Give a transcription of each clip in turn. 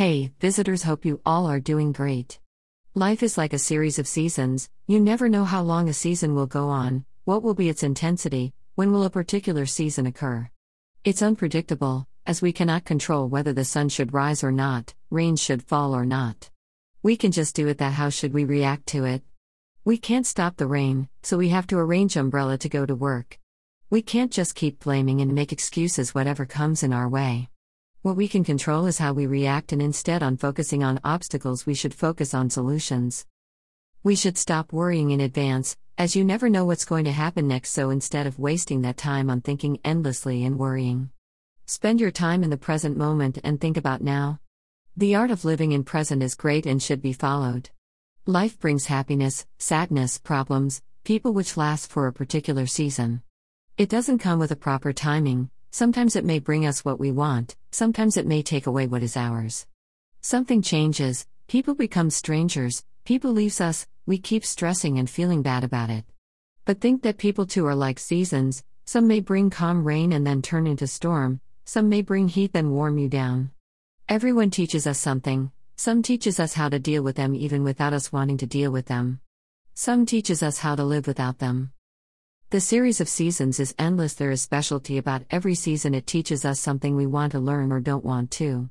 Hey, visitors, hope you all are doing great. Life is like a series of seasons, you never know how long a season will go on, what will be its intensity, when will a particular season occur. It's unpredictable, as we cannot control whether the sun should rise or not, rain should fall or not. We can just do it that how should we react to it? We can't stop the rain, so we have to arrange umbrella to go to work. We can't just keep blaming and make excuses whatever comes in our way. What we can control is how we react, and instead on focusing on obstacles, we should focus on solutions. We should stop worrying in advance, as you never know what's going to happen next, so instead of wasting that time on thinking endlessly and worrying, spend your time in the present moment and think about now. The art of living in present is great and should be followed. Life brings happiness, sadness, problems, people which last for a particular season. It doesn't come with a proper timing, Sometimes it may bring us what we want, sometimes it may take away what is ours. Something changes, people become strangers, people leaves us, we keep stressing and feeling bad about it. But think that people too are like seasons, some may bring calm rain and then turn into storm, some may bring heat and warm you down. Everyone teaches us something, some teaches us how to deal with them even without us wanting to deal with them. Some teaches us how to live without them. The series of seasons is endless. There is specialty about every season. It teaches us something we want to learn or don't want to.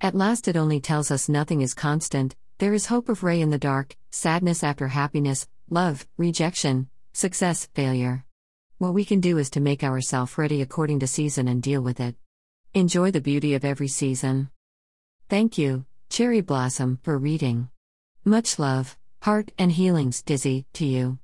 At last, it only tells us nothing is constant. There is hope of ray in the dark, sadness after happiness, love, rejection, success, failure. What we can do is to make ourselves ready according to season and deal with it. Enjoy the beauty of every season. Thank you, Cherry Blossom, for reading. Much love, heart, and healings, Dizzy, to you.